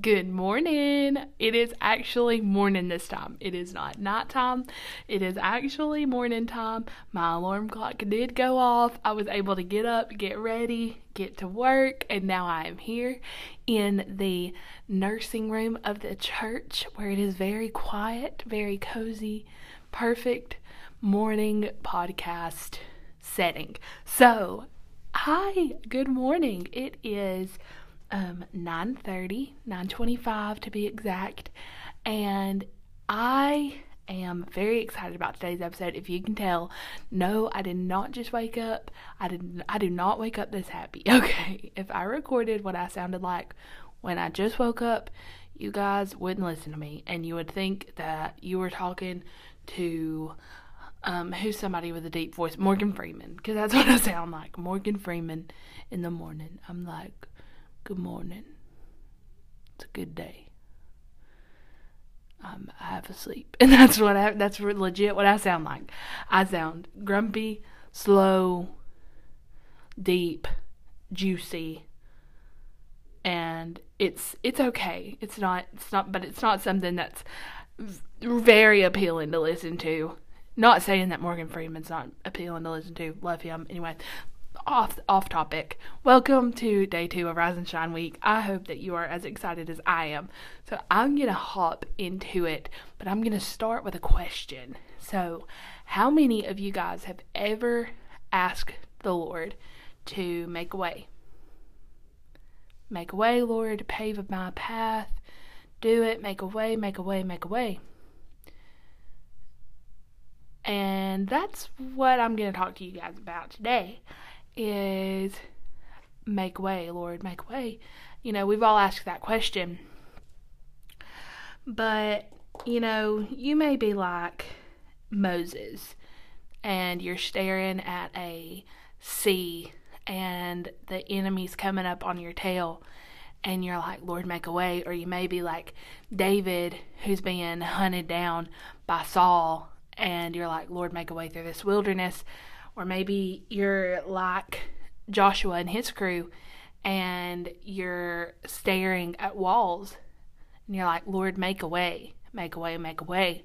Good morning. It is actually morning this time. It is not nighttime. It is actually morning time. My alarm clock did go off. I was able to get up, get ready, get to work, and now I am here in the nursing room of the church where it is very quiet, very cozy, perfect morning podcast setting. So, hi, good morning. It is um 9:30, 9:25 to be exact, and I am very excited about today's episode. If you can tell, no, I did not just wake up. I did I do not wake up this happy. Okay. If I recorded what I sounded like when I just woke up, you guys wouldn't listen to me and you would think that you were talking to um, who's somebody with a deep voice? Morgan Freeman, because that's what I sound like. Morgan Freeman in the morning. I'm like, Good morning. It's a good day. Um, I'm half asleep, and that's what I. That's legit what I sound like. I sound grumpy, slow, deep, juicy, and it's it's okay. It's not it's not, but it's not something that's very appealing to listen to. Not saying that Morgan Freeman's not appealing to listen to. Love him anyway off off topic. Welcome to day two of Rise and Shine Week. I hope that you are as excited as I am. So I'm gonna hop into it, but I'm gonna start with a question. So, how many of you guys have ever asked the Lord to make a way? Make a way, Lord, pave my path. Do it, make a way, make a way, make a way. And that's what I'm going to talk to you guys about today is make way, Lord, make way. You know, we've all asked that question. But, you know, you may be like Moses and you're staring at a sea and the enemy's coming up on your tail and you're like, Lord, make a way. Or you may be like David, who's being hunted down by Saul, and you're like, Lord, make a way through this wilderness. Or maybe you're like Joshua and his crew and you're staring at walls and you're like, Lord, make a way, make a way, make a way.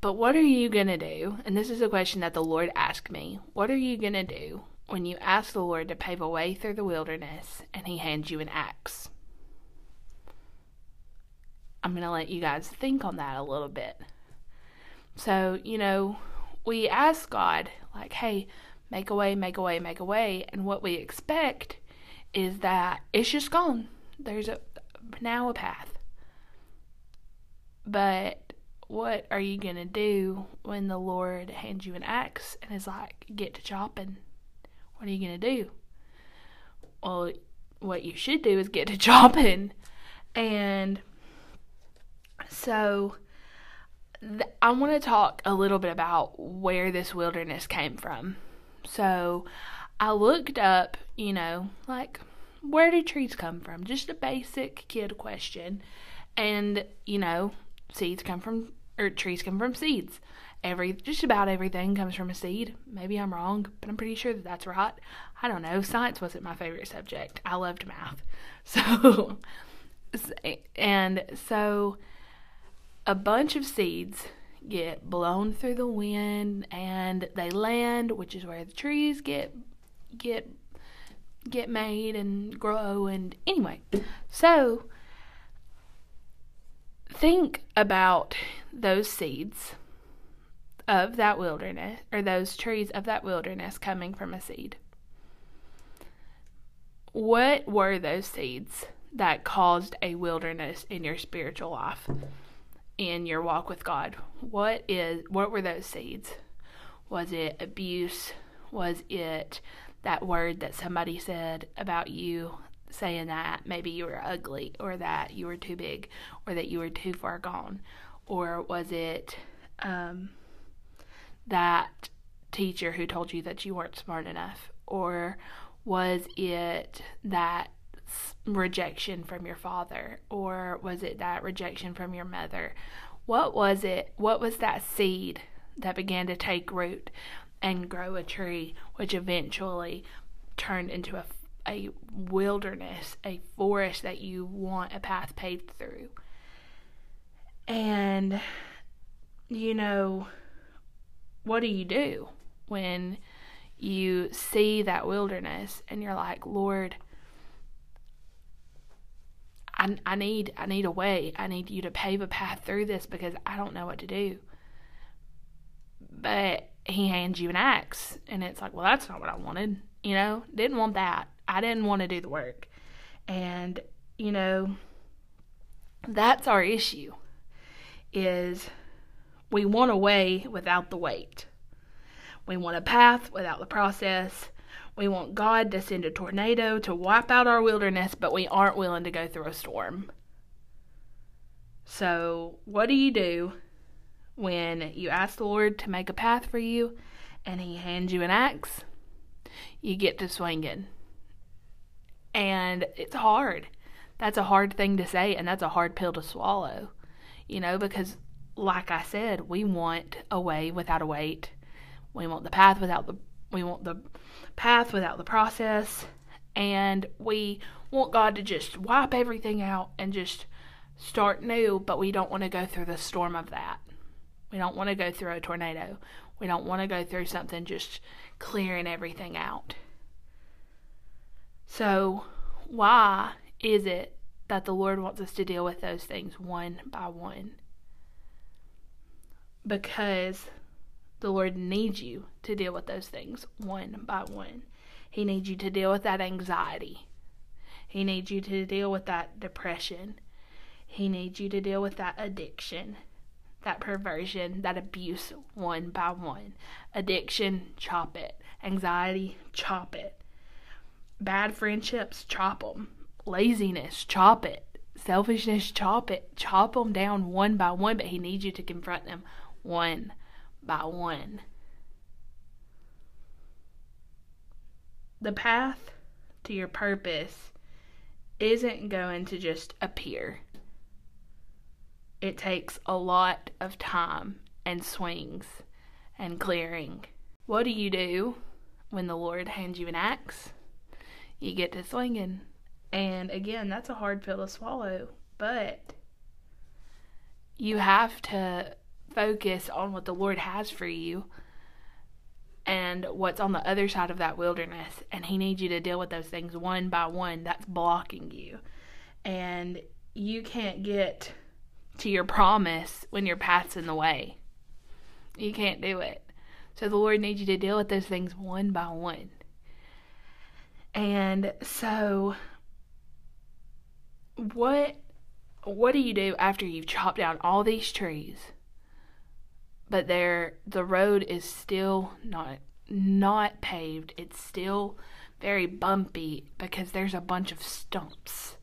But what are you going to do? And this is a question that the Lord asked me. What are you going to do when you ask the Lord to pave a way through the wilderness and he hands you an axe? I'm going to let you guys think on that a little bit. So, you know, we ask God, like, hey, make a way, make a way, make a way. And what we expect is that it's just gone. There's a now a path. But what are you going to do when the Lord hands you an axe and is like, get to chopping? What are you going to do? Well, what you should do is get to chopping. And so I want to talk a little bit about where this wilderness came from. So I looked up, you know, like where do trees come from? Just a basic kid question. And, you know, seeds come from or trees come from seeds. Every just about everything comes from a seed. Maybe I'm wrong, but I'm pretty sure that that's right. I don't know. Science wasn't my favorite subject. I loved math. So and so a bunch of seeds get blown through the wind and they land, which is where the trees get get get made and grow and anyway. So think about those seeds of that wilderness or those trees of that wilderness coming from a seed. What were those seeds that caused a wilderness in your spiritual life? In your walk with God? What is what were those seeds? Was it abuse? Was it that word that somebody said about you saying that maybe you were ugly or that you were too big or that you were too far gone? Or was it um, that teacher who told you that you weren't smart enough? Or was it that rejection from your father or was it that rejection from your mother what was it what was that seed that began to take root and grow a tree which eventually turned into a, a wilderness, a forest that you want a path paved through. And, you know, what do you do when you see that wilderness and you're like, Lord, I, I need I need a way. I need you to pave a path through this because I don't know what to do. But he hands you an axe and it's like, well that's not what I wanted. You know, didn't want that. I didn't want to do the work. And, you know, that's our issue is we want a way without the weight. We want a path without the process. We want God to send a tornado to wipe out our wilderness, but we aren't willing to go through a storm. So, what do you do when you ask the Lord to make a path for you and He hands you an axe? You get to swinging. And it's hard. That's a hard thing to say, and that's a hard pill to swallow. You know, because, like I said, we want a way without a weight. We want the path without the we want the path without the process. And we want God to just wipe everything out and just start new, but we don't want to go through the storm of that. We don't want to go through a tornado. We don't want to go through something just clearing everything out. So, why is it that the Lord wants us to deal with those things one by one? Because the Lord needs you to deal with those things one by one. He needs you to deal with that anxiety. He needs you to deal with that depression. He needs you to deal with that addiction, that perversion, that abuse one by one. Addiction, chop it. Anxiety, chop it. Bad friendships, chop them. Laziness, chop it. Selfishness, chop it. Chop them down one by one, but He needs you to confront them one by one. The path to your purpose isn't going to just appear. It takes a lot of time and swings and clearing. What do you do when the Lord hands you an axe? You get to swinging. And again, that's a hard pill to swallow, but you have to focus on what the Lord has for you and what's on the other side of that wilderness. And He needs you to deal with those things one by one that's blocking you. And you can't get to your promise when your path's in the way. You can't do it. So the Lord needs you to deal with those things one by one. And so what what do you do after you've chopped down all these trees? But there the road is still not not paved. It's still very bumpy because there's a bunch of stumps.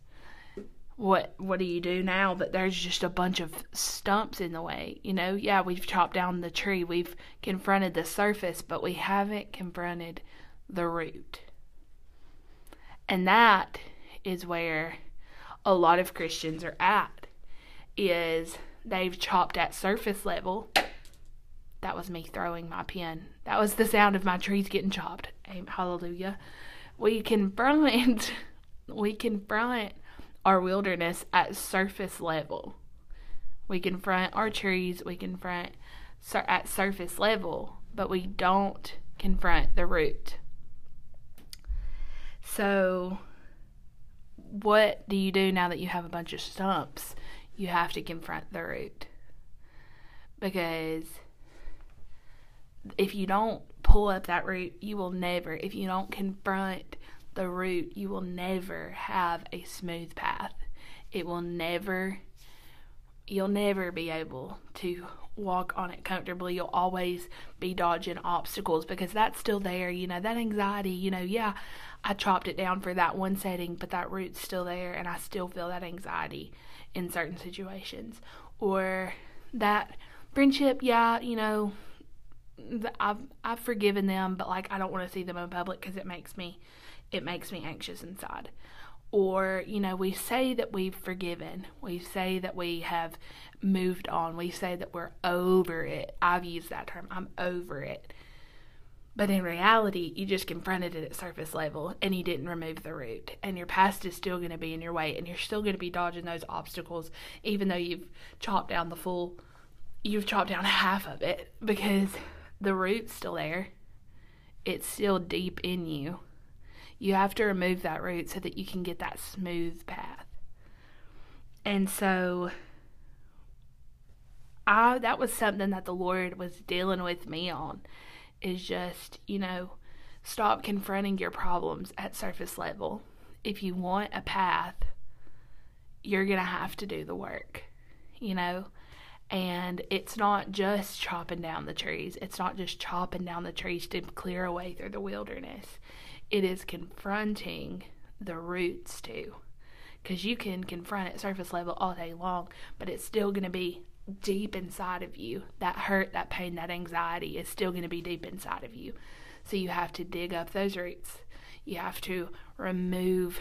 What what do you do now? But there's just a bunch of stumps in the way. You know, yeah, we've chopped down the tree, we've confronted the surface, but we haven't confronted the root. And that is where a lot of Christians are at is they've chopped at surface level that was me throwing my pen. That was the sound of my trees getting chopped. Amen. Hallelujah. We confront, we confront our wilderness at surface level. We confront our trees, we confront at surface level, but we don't confront the root. So, what do you do now that you have a bunch of stumps? You have to confront the root. Because if you don't pull up that root, you will never, if you don't confront the root, you will never have a smooth path. It will never, you'll never be able to walk on it comfortably. You'll always be dodging obstacles because that's still there. You know, that anxiety, you know, yeah, I chopped it down for that one setting, but that root's still there and I still feel that anxiety in certain situations. Or that friendship, yeah, you know, I've I've forgiven them, but like I don't want to see them in public because it makes me it makes me anxious inside. Or you know, we say that we've forgiven, we say that we have moved on, we say that we're over it. I've used that term. I'm over it. But in reality, you just confronted it at surface level and you didn't remove the root. And your past is still going to be in your way and you're still going to be dodging those obstacles, even though you've chopped down the full, you've chopped down half of it because the root's still there. It's still deep in you. You have to remove that root so that you can get that smooth path. And so I that was something that the Lord was dealing with me on is just, you know, stop confronting your problems at surface level. If you want a path, you're going to have to do the work, you know? And it's not just chopping down the trees. It's not just chopping down the trees to clear a way through the wilderness. It is confronting the roots too. Because you can confront at surface level all day long, but it's still going to be deep inside of you. That hurt, that pain, that anxiety is still going to be deep inside of you. So you have to dig up those roots. You have to remove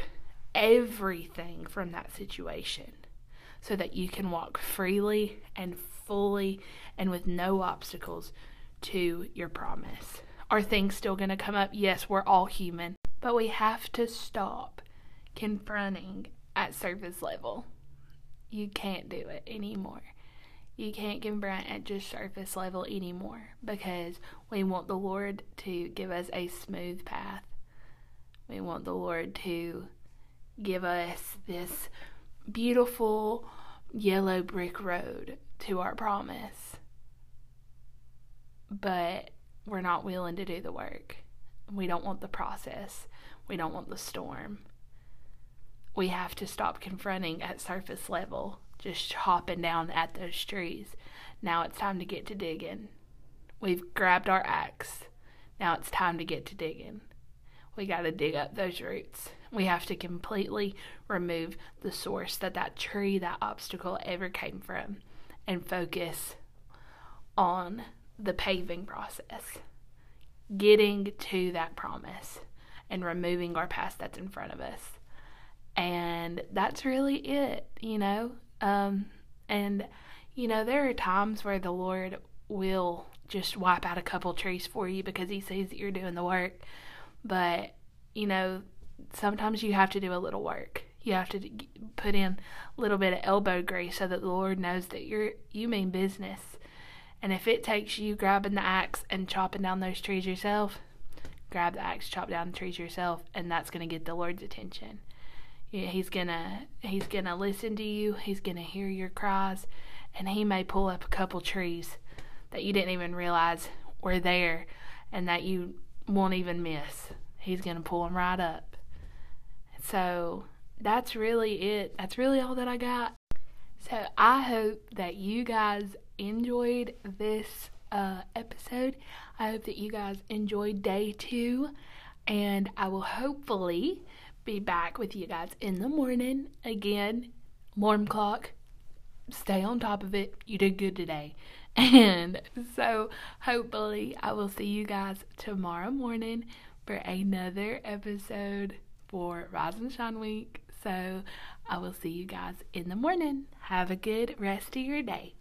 everything from that situation so that you can walk freely and fully and with no obstacles to your promise. Are things still going to come up? Yes, we're all human, but we have to stop confronting at surface level. You can't do it anymore you can't confront at just surface level anymore because we want the Lord to give us a smooth path. We want the Lord to give us this beautiful yellow brick road to our promise. But we're not willing to do the work. We don't want the process. We don't want the storm. We have to stop confronting at surface level just hopping down at those trees. Now it's time to get to digging. We've grabbed our axe. Now it's time to get to digging. We got to dig up those roots. We have to completely remove the source that that tree, that obstacle ever came from, and focus on the paving process, getting to that promise, and removing our past that's in front of us. And that's really it, you know. Um, and, you know, there are times where the Lord will just wipe out a couple trees for you because he sees that you're doing the work. But, you know, sometimes you have to do a little work. You have to put in a little bit of elbow grease so that the Lord knows that you're you mean business. And if it takes you grabbing the axe and chopping down those trees yourself, grab the axe, chop down the trees yourself, and that's going to get the Lord's attention he's gonna he's gonna listen to you he's gonna hear your cries and he may pull up a couple trees that you didn't even realize were there and that you won't even miss he's gonna pull them right up so that's really it that's really all that i got so i hope that you guys enjoyed this uh, episode i hope that you guys enjoyed day two and i will hopefully be back with you guys in the morning. Again, alarm clock. Stay on top of it. You did good today. And so hopefully I will see you guys tomorrow morning for another episode for Rise and Shine Week. So I will see you guys in the morning. Have a good rest of your day.